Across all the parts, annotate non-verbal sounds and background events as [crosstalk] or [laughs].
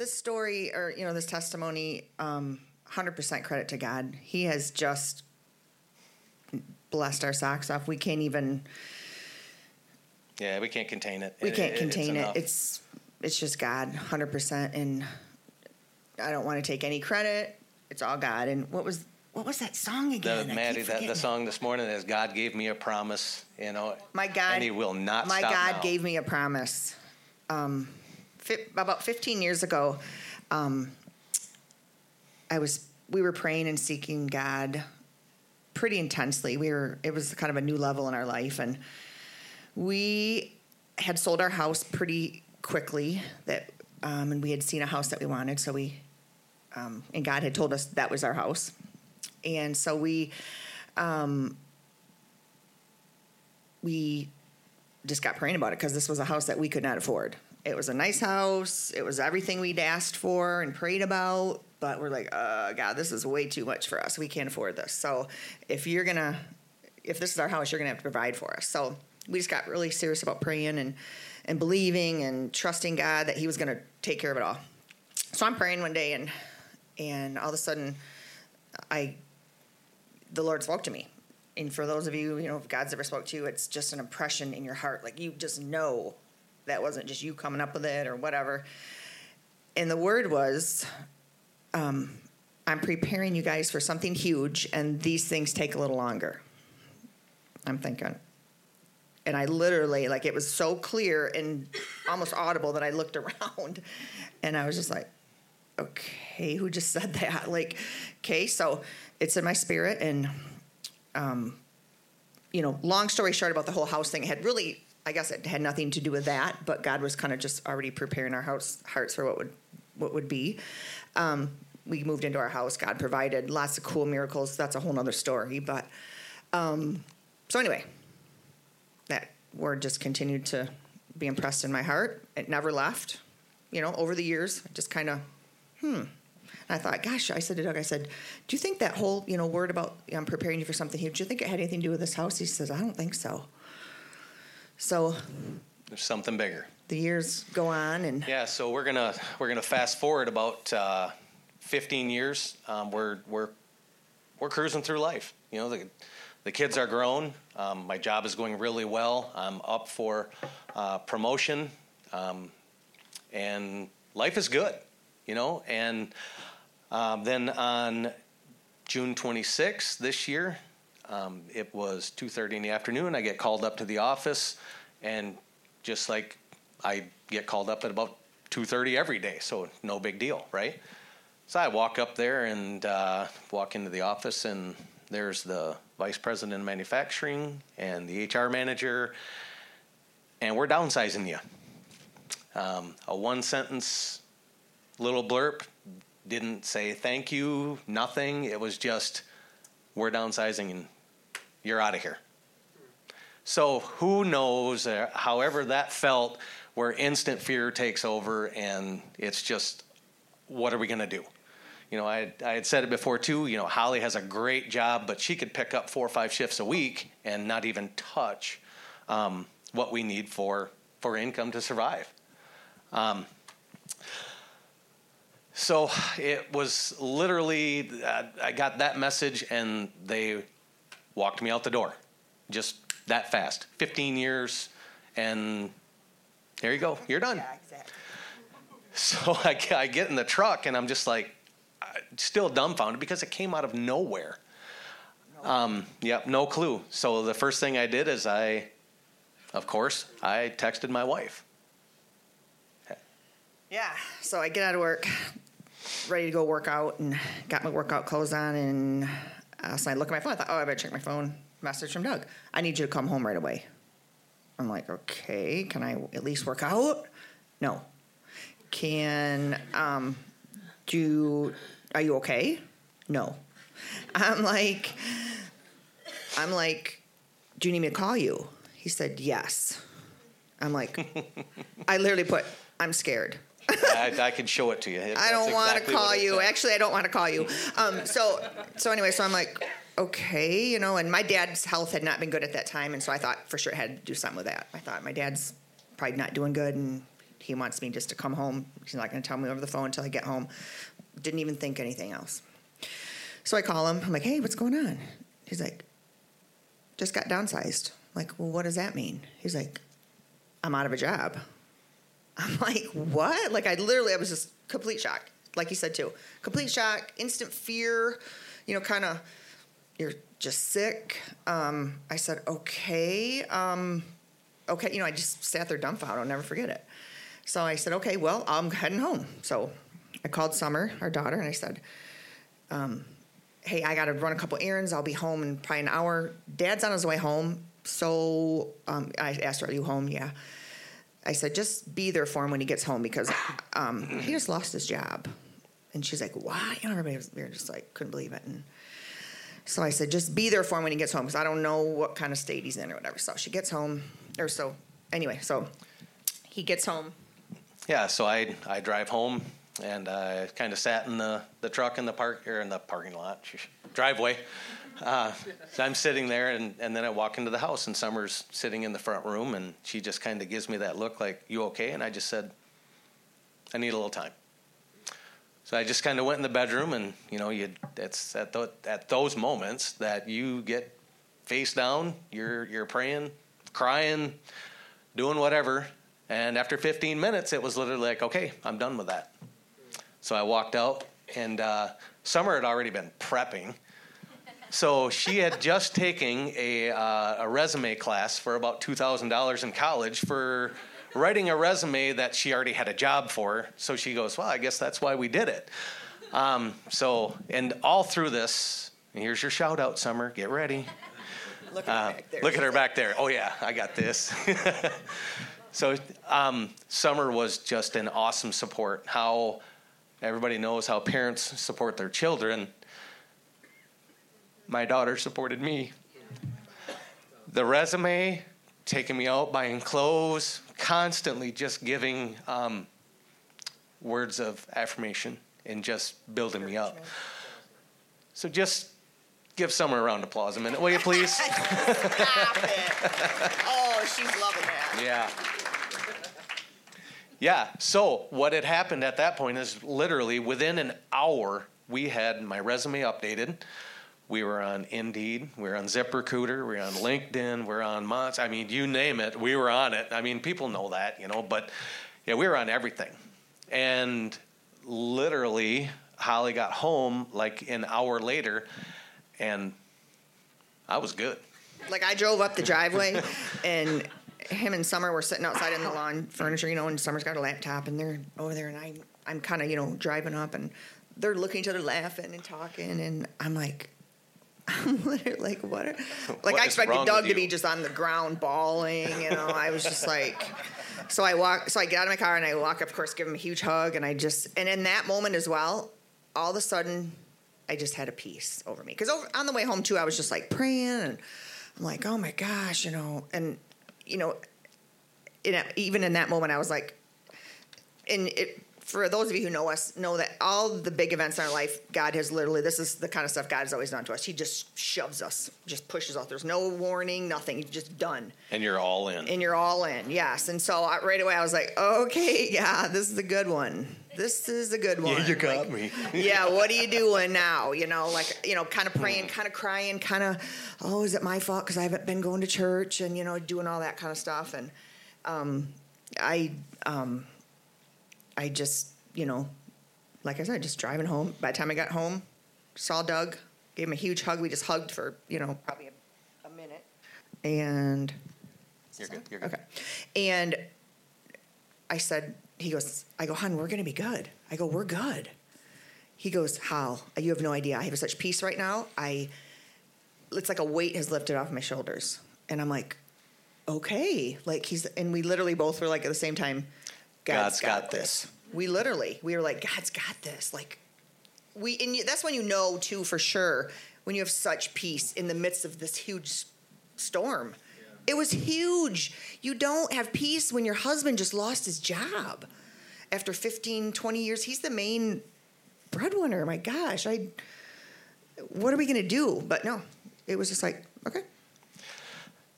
this story or you know this testimony um 100% credit to god he has just blessed our socks off we can't even Yeah, we can't contain it. we can't it- contain it enough. it's it's just god 100% and i don't want to take any credit it's all god and what was what was that song the again keep Maddie, that the song this morning is God gave me a promise, you know. My God, and He will not. My God now. gave me a promise. Um, fi- about 15 years ago, um, I was we were praying and seeking God pretty intensely. We were it was kind of a new level in our life, and we had sold our house pretty quickly. That um, and we had seen a house that we wanted, so we um, and God had told us that was our house, and so we. Um, we just got praying about it because this was a house that we could not afford. It was a nice house. It was everything we'd asked for and prayed about. But we're like, uh, God, this is way too much for us. We can't afford this. So if you're gonna, if this is our house, you're gonna have to provide for us. So we just got really serious about praying and and believing and trusting God that He was gonna take care of it all. So I'm praying one day and and all of a sudden, I the Lord spoke to me. And for those of you, you know, if God's ever spoke to you, it's just an impression in your heart. Like you just know that wasn't just you coming up with it or whatever. And the word was, um, I'm preparing you guys for something huge, and these things take a little longer. I'm thinking. And I literally, like, it was so clear and almost audible that I looked [laughs] around and I was just like, okay, who just said that? [laughs] Like, okay, so it's in my spirit. And, um, you know, long story short about the whole house thing, it had really, I guess it had nothing to do with that, but God was kind of just already preparing our house hearts for what would, what would be. Um, we moved into our house. God provided lots of cool miracles. That's a whole nother story. But um, so anyway, that word just continued to be impressed in my heart. It never left. You know, over the years, just kind of, hmm. I thought, gosh, I said to Doug, I said, do you think that whole, you know, word about I'm preparing you for something huge, do you think it had anything to do with this house? He says, I don't think so. So There's something bigger. the years go on, and Yeah, so we're gonna we're gonna fast forward about uh, 15 years. Um, we're we're we're cruising through life. You know, the the kids are grown. Um, my job is going really well. I'm up for uh, promotion, um, and life is good. You know, and um, then on June 26th this year, um, it was 2:30 in the afternoon. I get called up to the office, and just like I get called up at about 2:30 every day, so no big deal, right? So I walk up there and uh, walk into the office, and there's the vice president of manufacturing and the HR manager, and we're downsizing you. Um, a one sentence little blurb didn't say thank you, nothing. It was just we're downsizing and you're out of here. So who knows? Uh, however that felt, where instant fear takes over, and it's just, what are we going to do? You know, I I had said it before too. You know, Holly has a great job, but she could pick up four or five shifts a week and not even touch um, what we need for for income to survive. Um, so it was literally, uh, I got that message, and they walked me out the door, just that fast. 15 years, and there you go. You're done. exactly. [laughs] So I, get- I get in the truck, and I'm just like, still dumbfounded because it came out of nowhere. Um, yep, no clue. So the first thing I did is I, of course, I texted my wife. Yeah. So I get out of work, ready to go work out, and got my workout clothes on. And uh, so I look at my phone. I thought, oh, I better check my phone. Message from Doug. I need you to come home right away. I'm like, okay. Can I at least work out? No. Can um, do? Are you okay? No. I'm like, I'm like, do you need me to call you? He said yes. I'm like, I literally put, I'm scared. I, I could show it to you. I don't want to call you. said. Actually, I don't want to call you. Um, so, so anyway, so I'm like, okay, you know, and my dad's health had not been good at that time, and so I thought for sure it had to do something with that. I thought my dad's probably not doing good, and he wants me just to come home. He's not going to tell me over the phone until I get home. Didn't even think anything else. So I call him. I'm like, hey, what's going on? He's like, just got downsized. I'm like, well, what does that mean? He's like, I'm out of a job. I'm like, what? Like, I literally, I was just complete shock. Like you said, too. Complete shock, instant fear, you know, kind of, you're just sick. Um, I said, okay. Um, okay. You know, I just sat there dumbfounded. I'll never forget it. So I said, okay, well, I'm heading home. So I called Summer, our daughter, and I said, um, hey, I got to run a couple errands. I'll be home in probably an hour. Dad's on his way home. So um, I asked her, are you home? Yeah. I said, just be there for him when he gets home because um, he just lost his job. And she's like, why? You know, everybody was there just like, couldn't believe it. And so I said, just be there for him when he gets home because I don't know what kind of state he's in or whatever. So she gets home, or so, anyway, so he gets home. Yeah, so I I drive home and I kind of sat in the, the truck in the park or in the parking lot driveway. Uh, so I'm sitting there, and, and then I walk into the house, and Summer's sitting in the front room, and she just kind of gives me that look, like "You okay?" And I just said, "I need a little time." So I just kind of went in the bedroom, and you know, you it's at the, at those moments that you get face down, you're you're praying, crying, doing whatever, and after 15 minutes, it was literally like, "Okay, I'm done with that." So I walked out, and uh, Summer had already been prepping. So she had just taken a, uh, a resume class for about $2,000 in college for writing a resume that she already had a job for. So she goes, Well, I guess that's why we did it. Um, so, and all through this, here's your shout out, Summer. Get ready. Look at, uh, look at her back there. Oh, yeah, I got this. [laughs] so, um, Summer was just an awesome support. How everybody knows how parents support their children my daughter supported me. The resume, taking me out, buying clothes, constantly just giving um, words of affirmation and just building me up. So just give Summer a round of applause a minute, will you please? [laughs] Stop it. Oh, she's loving that. Yeah. Yeah. So what had happened at that point is literally within an hour, we had my resume updated. We were on Indeed, we were on ZipRecruiter, we were on LinkedIn, we are on Monts. I mean, you name it, we were on it. I mean, people know that, you know, but yeah, we were on everything. And literally, Holly got home like an hour later, and I was good. Like I drove up the driveway, and him and Summer were sitting outside in the lawn furniture, you know, and Summer's got a laptop, and they're over there, and I'm I'm kind of you know driving up, and they're looking each other, laughing and talking, and I'm like, I'm [laughs] literally like, what? Are, [laughs] like what I expected Doug to be just on the ground bawling. You know, I was just like, [laughs] so I walk, so I get out of my car and I walk up, of course, give him a huge hug, and I just, and in that moment as well, all of a sudden, I just had a peace over me because on the way home too, I was just like praying and I'm like, oh my gosh, you know, and you know, in, even in that moment, I was like, and it for those of you who know us, know that all the big events in our life, God has literally, this is the kind of stuff God has always done to us. He just shoves us, just pushes us. There's no warning, nothing. He's just done. And you're all in. And you're all in, yes. And so I, right away I was like, okay, yeah, this is a good one. This is a good one. Yeah, you got like, me. [laughs] yeah, what are you doing now? You know, like, you know, kind of praying, kind of crying, kind of, oh, is it my fault because I haven't been going to church and, you know, doing all that kind of stuff. And um, I, um, I just, you know, like I said, just driving home. By the time I got home, saw Doug, gave him a huge hug. We just hugged for, you know, probably a, a minute. And. You're good. You're good. Okay. And I said, he goes, I go, hon, we're going to be good. I go, we're good. He goes, Hal, you have no idea. I have such peace right now. I, it's like a weight has lifted off my shoulders. And I'm like, okay. Like he's, and we literally both were like at the same time, God's, God's got, got, this. this. We literally, we were like, God's got this. Like, we, and you, that's when you know too for sure when you have such peace in the midst of this huge storm. Yeah. It was huge. You don't have peace when your husband just lost his job after 15, 20 years. He's the main breadwinner. My gosh, I, what are we going to do? But no, it was just like, okay.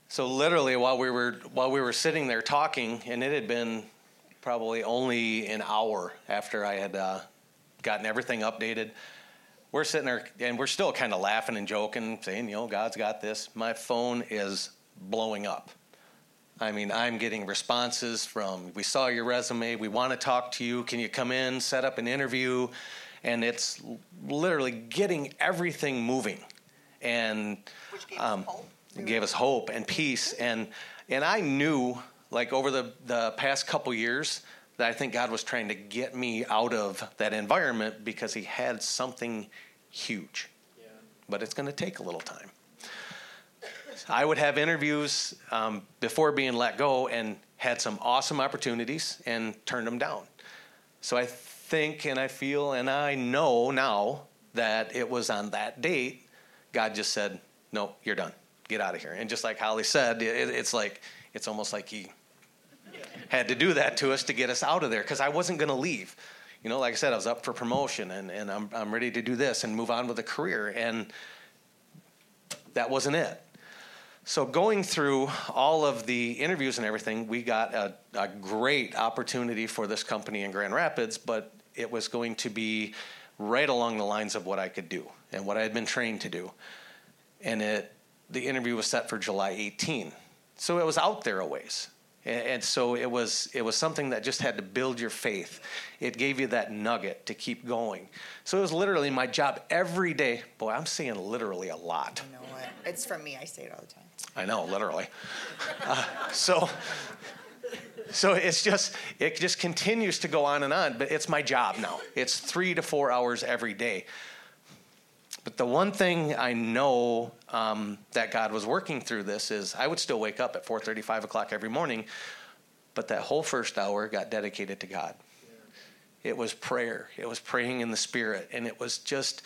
So literally while we were while we were sitting there talking and it had been probably only an hour after I had uh, gotten everything updated. We're sitting there and we're still kind of laughing and joking, saying, you know, God's got this. My phone is blowing up. I mean, I'm getting responses from, we saw your resume, we want to talk to you, can you come in, set up an interview? And it's literally getting everything moving. And Which gave us hope. gave us hope and peace. And, and I knew, like, over the, the past couple years, that I think God was trying to get me out of that environment because He had something huge. Yeah. But it's going to take a little time. I would have interviews um, before being let go and had some awesome opportunities and turned them down. So I think and I feel and I know now that it was on that date, God just said, No, you're done. Get out of here. And just like Holly said, it, it's like, it's almost like He had to do that to us to get us out of there because I wasn't going to leave. You know, like I said, I was up for promotion and, and I'm, I'm ready to do this and move on with a career. And that wasn't it. So, going through all of the interviews and everything, we got a, a great opportunity for this company in Grand Rapids, but it was going to be right along the lines of what I could do and what I had been trained to do. And it, the interview was set for July 18. So it was out there a ways. And, so it was, it was something that just had to build your faith. It gave you that nugget to keep going. So it was literally my job every day. Boy, I'm saying literally a lot. You know what? It's from me. I say it all the time. I know, literally. Uh, so, so it's just it just continues to go on and on. But it's my job now. It's three to four hours every day. But the one thing I know um, that God was working through this is I would still wake up at 4:30, 5 o'clock every morning, but that whole first hour got dedicated to God. It was prayer. It was praying in the Spirit, and it was just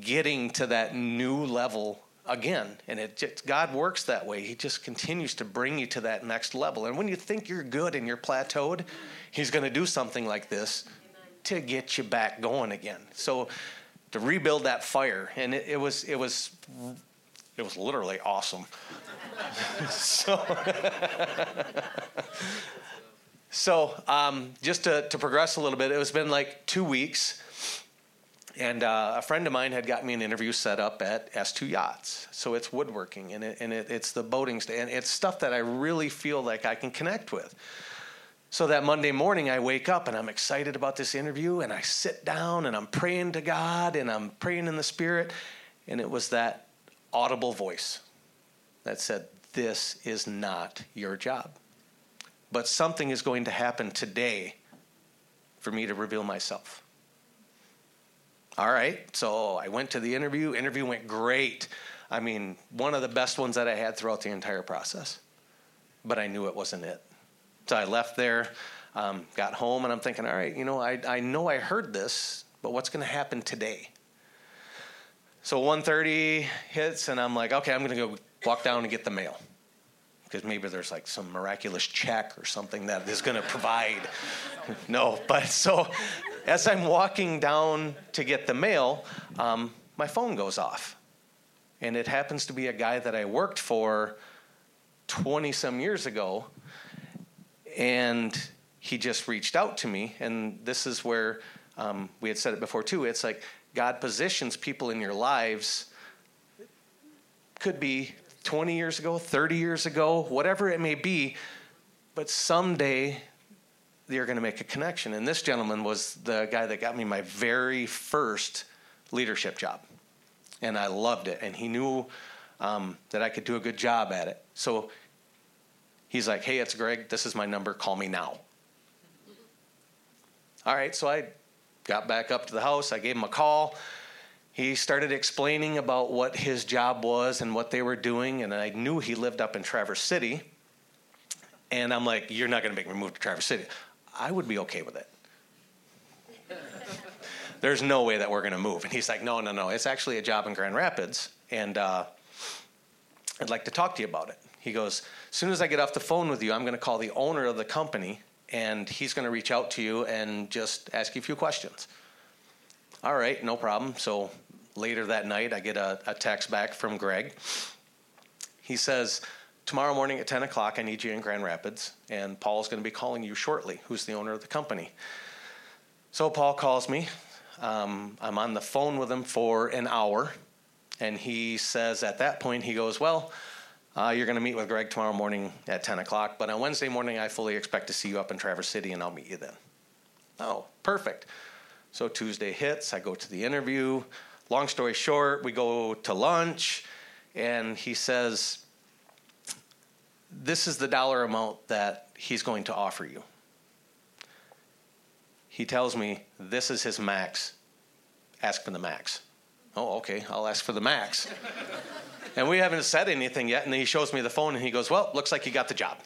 getting to that new level again. And it just, God works that way. He just continues to bring you to that next level. And when you think you're good and you're plateaued, He's going to do something like this to get you back going again. So to rebuild that fire, and it, it was it was it was literally awesome. [laughs] so. [laughs] So, um, just to, to progress a little bit, it was been like two weeks, and uh, a friend of mine had got me an interview set up at S2 Yachts. So it's woodworking, and, it, and it, it's the boating, st- and it's stuff that I really feel like I can connect with. So that Monday morning, I wake up and I'm excited about this interview, and I sit down and I'm praying to God and I'm praying in the Spirit, and it was that audible voice that said, This is not your job. But something is going to happen today for me to reveal myself. All right, so I went to the interview. Interview went great. I mean, one of the best ones that I had throughout the entire process. But I knew it wasn't it. So I left there, um, got home, and I'm thinking, all right, you know, I, I know I heard this, but what's going to happen today? So 1.30 hits, and I'm like, okay, I'm to go walk down and get the mail because maybe there's like some miraculous check or something that is to provide. [laughs] no, but so as I'm walking down to get the mail, um, my phone goes off. And it happens to be a guy that I worked for 20 some years ago. And he just reached out to me. And this is where um, we had said it before too. It's like God positions people in your lives, could be 20 years ago, 30 years ago, whatever it may be, but someday you're going to make a connection. And this gentleman was the guy that got me my very first leadership job. And I loved it. And he knew um, that I could do a good job at it. So he's like, hey, it's Greg. This is my number. Call me now. All right. So I got back up to the house. I gave him a call he started explaining about what his job was and what they were doing, and I knew he lived up in Traverse City. And I'm like, You're not going to make me move to Traverse City. I would be okay with it. [laughs] There's no way that we're going to move. And he's like, No, no, no. It's actually a job in Grand Rapids, and uh, I'd like to talk to you about it. He goes, As soon as I get off the phone with you, I'm going to call the owner of the company, and he's going to reach out to you and just ask you a few questions. All right, no problem. So later that night, I get a, a text back from Greg. He says, tomorrow morning at 10 o'clock, I need you in Grand Rapids, and Paul's going to be calling you shortly, who's the owner of the company. So Paul calls me. Um, I'm on the phone with him for an hour, and he says at that point, he goes, Well, uh, you're going to meet with Greg tomorrow morning at 10 o'clock, but on Wednesday morning, I fully expect to see you up in Traverse City, and I'll meet you then. Oh, perfect. So Tuesday hits, I go to the interview. Long story short, we go to lunch, and he says, This is the dollar amount that he's going to offer you. He tells me, This is his max. Ask for the max. Oh, okay, I'll ask for the max. and we haven't said anything yet, and he shows me the phone and he goes, Well, looks like you got the job.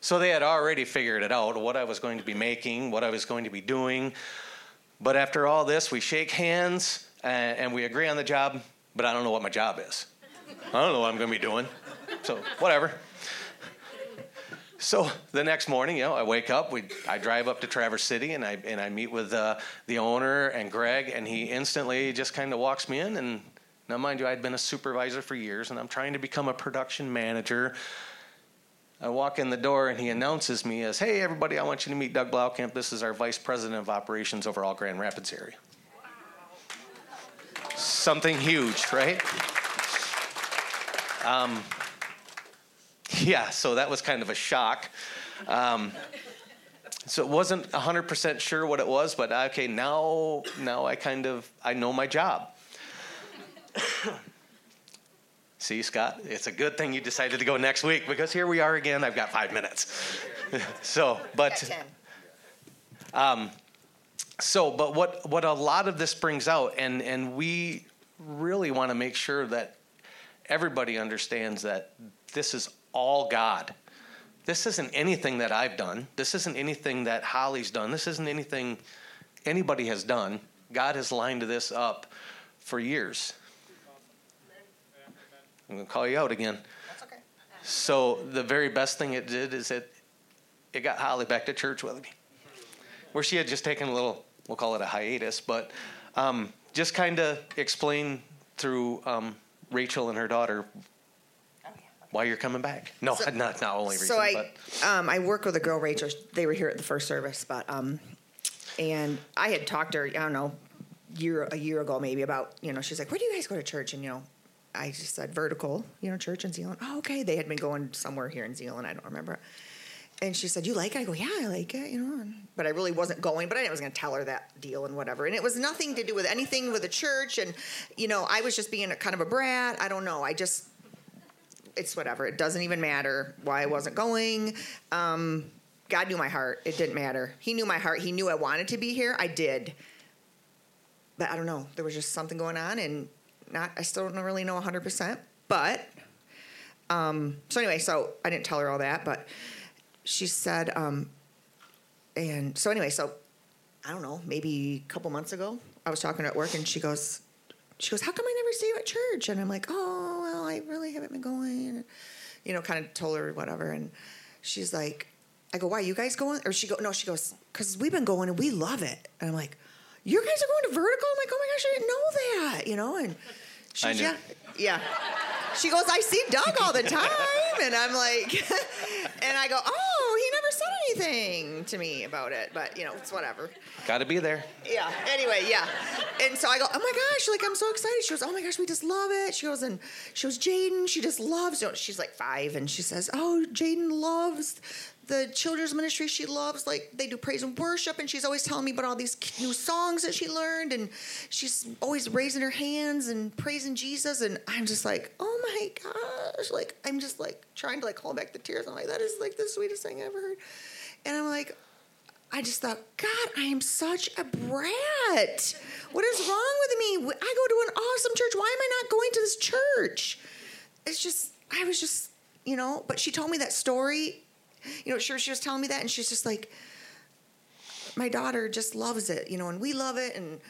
So they had already figured it out what I was going to be making, what I was going to be doing. But after all this, we shake hands and, and we agree on the job, but I don't know what my job is. I don't know what I'm going to be doing. So, whatever. So the next morning, you know, I wake up. We, I drive up to Traverse City, and I and I meet with uh, the owner and Greg, and he instantly just kind of walks me in. And now, mind you, I'd been a supervisor for years, and I'm trying to become a production manager. I walk in the door, and he announces me as, "Hey, everybody! I want you to meet Doug Blaukamp. This is our vice president of operations over all Grand Rapids area." Wow. Something huge, right? Um, [laughs] yeah, so that was kind of a shock. Um, so it wasn't 100% sure what it was, but okay, now now I kind of I know my job. [coughs] See, Scott, it's a good thing you decided to go next week because here we are again. I've got five minutes. [laughs] so, but um, so, but what what a lot of this brings out, and and we really want to make sure that everybody understands that this is all God. This isn't anything that I've done. This isn't anything that Holly's done. This isn't anything anybody has done. God has lined this up for years. I'm going to call you out again. That's okay. So the very best thing it did is it it got Holly back to church with me, where she had just taken a little, we'll call it a hiatus, but um, just kind of explain through um, Rachel and her daughter why you're coming back. No, so, [laughs] not not only reason. So I um, I work with a girl, Rachel. They were here at the first service, but um, and I had talked to her. I don't know, year a year ago maybe about you know she's like, where do you guys go to church? And you know, I just said vertical, you know, church in Zeeland. Oh, okay. They had been going somewhere here in Zeeland. I don't remember. And she said, "You like it?" I go, "Yeah, I like it." You know, but I really wasn't going. But I was going to tell her that deal and whatever. And it was nothing to do with anything with the church. And you know, I was just being a kind of a brat. I don't know. I just it's whatever. It doesn't even matter why I wasn't going. Um, God knew my heart. It didn't matter. He knew my heart. He knew I wanted to be here. I did. But I don't know. There was just something going on, and not. I still don't really know 100. percent But um, so anyway, so I didn't tell her all that, but she said, um, and so anyway, so I don't know, maybe a couple months ago, I was talking at work, and she goes, she goes, How come I never see you at church? And I'm like, Oh, I really haven't been going. You know, kind of told her whatever. And she's like, I go, Why, you guys going? Or she go, No, she goes, Because we've been going and we love it. And I'm like, You guys are going to vertical? I'm like, Oh my gosh, I didn't know that, you know? And [laughs] she's, yeah, yeah. She goes, I see Doug all the time. And I'm like, [laughs] and I go, oh, he never said anything to me about it. But, you know, it's whatever. Got to be there. Yeah. Anyway, yeah. And so I go, oh my gosh, like, I'm so excited. She goes, oh my gosh, we just love it. She goes, and she goes, Jaden, she just loves, you know, she's like five. And she says, oh, Jaden loves the children's ministry she loves like they do praise and worship and she's always telling me about all these new songs that she learned and she's always raising her hands and praising jesus and i'm just like oh my gosh like i'm just like trying to like hold back the tears i'm like that is like the sweetest thing i ever heard and i'm like I just thought, God, I am such a brat. What is wrong with me? I go to an awesome church. Why am I not going to this church? It's just, I was just, you know, but she told me that story you know, sure, she was telling me that, and she's just like, my daughter just loves it, you know, and we love it, and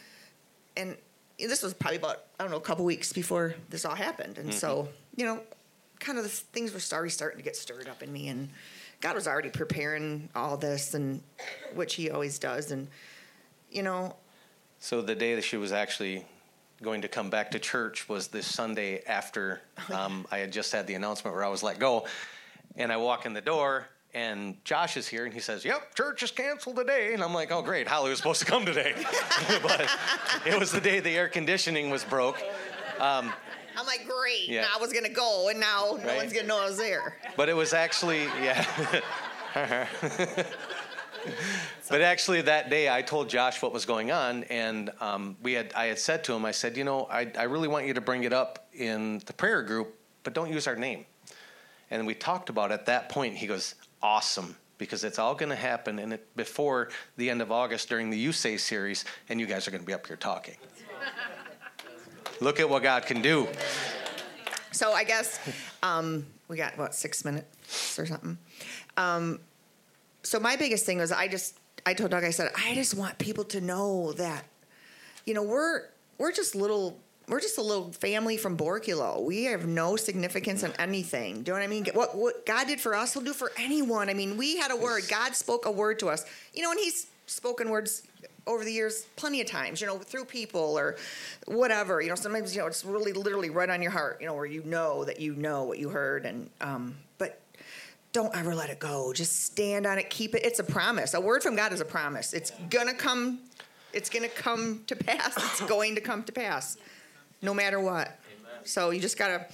and this was probably about I don't know a couple weeks before this all happened, and mm-hmm. so you know, kind of the things were starting starting to get stirred up in me, and God was already preparing all this, and which He always does, and you know. So the day that she was actually going to come back to church was this Sunday after um, I had just had the announcement where I was let go, And I walk in the door, and Josh is here, and he says, "Yep, church is canceled today." And I'm like, "Oh, great! Holly was supposed to come today, [laughs] but it was the day the air conditioning was broke." I'm like, great. Yeah. Now I was gonna go, and now no one's gonna know I was there. But it was actually, yeah. [laughs] but actually, that day I told Josh what was going on, and um, we had I had said to him, I said, you know, I, I really want you to bring it up in the prayer group, but don't use our name. And we talked about it at that point. He goes, awesome. Because it's all going to happen in it before the end of August during the You Say series, and you guys are going to be up here talking. Look at what God can do. So I guess um, we got what six minutes or something. Um, so my biggest thing was I just I told Doug I said I just want people to know that you know we're we're just little we're just a little family from Borculo. We have no significance in anything. Do you know what I mean? What what God did for us, He'll do for anyone. I mean, we had a word. God spoke a word to us. You know, and He's spoken words over the years plenty of times. You know, through people or whatever. You know, sometimes you know it's really literally right on your heart. You know, where you know that you know what you heard, and um, but don't ever let it go. Just stand on it. Keep it. It's a promise. A word from God is a promise. It's gonna come. It's gonna come to pass. It's [laughs] going to come to pass, no matter what. So you just gotta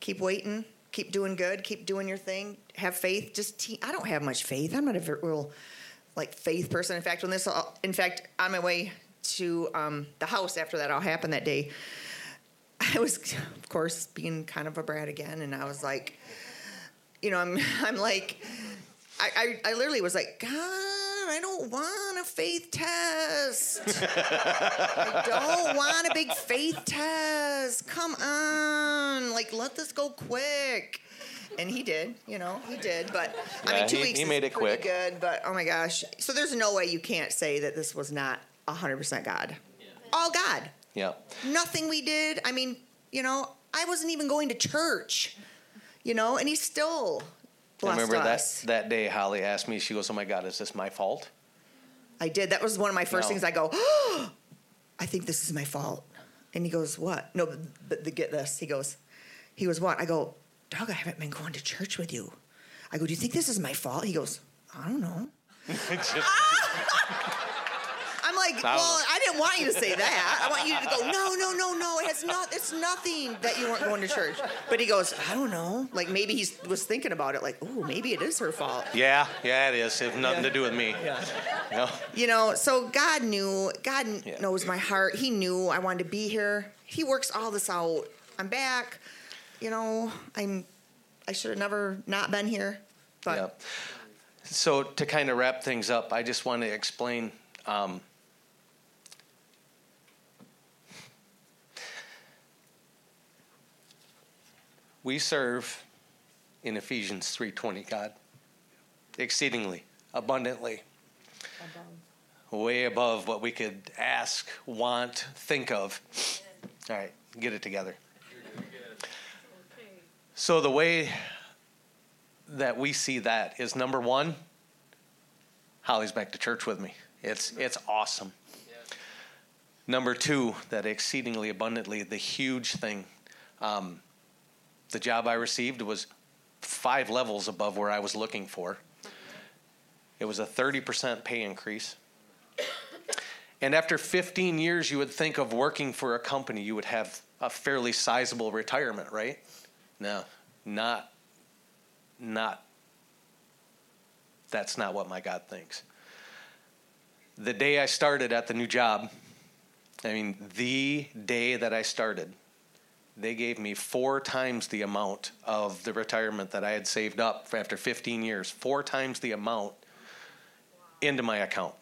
keep waiting. Keep doing good. Keep doing your thing. Have faith. Just te- I don't have much faith. I'm not a real like faith person. In fact, when this, all, in fact, on my way to um, the house after that all happened that day, I was, of course, being kind of a brat again, and I was like, you know, I'm, [laughs] I'm like, I, I, I literally was like, God, I don't want a faith test. I don't want a big faith test. Come on, like let this go quick. And he did, you know, he did. But I Yeah, mean, two he- weeks he is made it pretty quick. good. But oh my gosh, so there's no way you can't say that this was not 100% God. All God. Yeah. Nothing we did. I mean, you know, I wasn't even going to church, you know, and he still I blessed remember us. that that day Holly asked me, she goes, Oh my God, is this my fault? I did. That was one of my first No. things. I go, [gasps] I think this is my fault. And he goes, What? No, but, but the, get this. He goes, He goes, What? I go, Doug, I haven't been going to church with you. I go, Do you think this is my fault? He goes, I don't know. [laughs] I'm like, I well, know. I didn't want you to say that. I want you to go, no, no, no, no. It has not. It's nothing that you weren't going to church. But he goes, I don't know. Like maybe he was thinking about it. Like, oh, maybe it is her fault. yeah, yeah, it is. It has nothing to do with me. Yeah. You know? You know, so God knew, God Yeah. knows my heart. He knew I wanted to be here. He works all this out. I'm back. You know, I'm I should have never not been here. But Yeah. So to kind of wrap things up, I just want to explain. Um, we serve in Ephesians 3:20 God exceedingly abundantly way above what we could ask, want, think of. All right, get it together. So the way that we see that is number one, Holly's back to church with me. It's it's awesome. Number two, that exceedingly abundantly, the huge thing. Um, the job I received was five levels above where I was looking for. It was a 30% pay increase. And after 15 years, you would think of working for a company, you would have a fairly sizable retirement, right? No, not, not. That's not what my God thinks. The day I started at the new job, I mean, the day that I started, they gave me four times the amount of the retirement that I had saved up after 15 years, four times the amount into my account.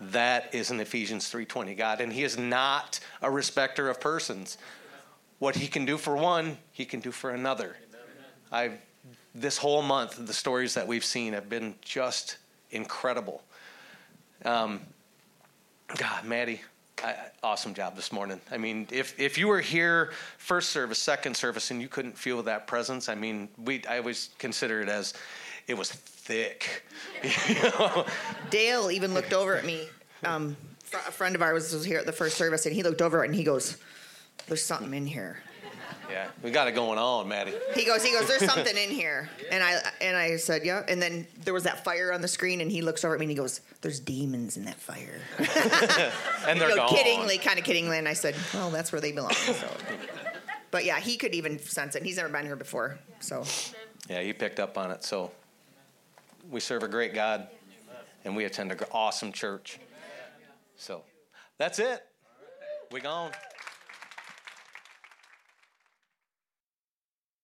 That is an Ephesians 3:20 God, and He is not a respecter of persons. What He can do for one, He can do for another. I've this whole month, the stories that we've seen have been just incredible. Um, God, Maddie, I, awesome job this morning. I mean, if if you were here first service, second service, and you couldn't feel that presence, I mean, we I always consider it as it was thick. you [laughs] know? Dale even looked over at me. Um, a friend of ours was here at the first service, and he looked over and he goes, "There's something in here." Yeah, we got it going on, Maddie. He goes, he goes, there's something in here. And I and I said, yeah. And then there was that fire on the screen, and he looks over at me and he goes, there's demons in that fire. [laughs] And they're you know, gone. kiddingly, kind of kiddingly. And I said, well, that's where they belong. So. But yeah, he could even sense it. He's never been here before, so Yeah, he picked up on it. So we serve a great God, and we attend an awesome church. So that's it. We gone.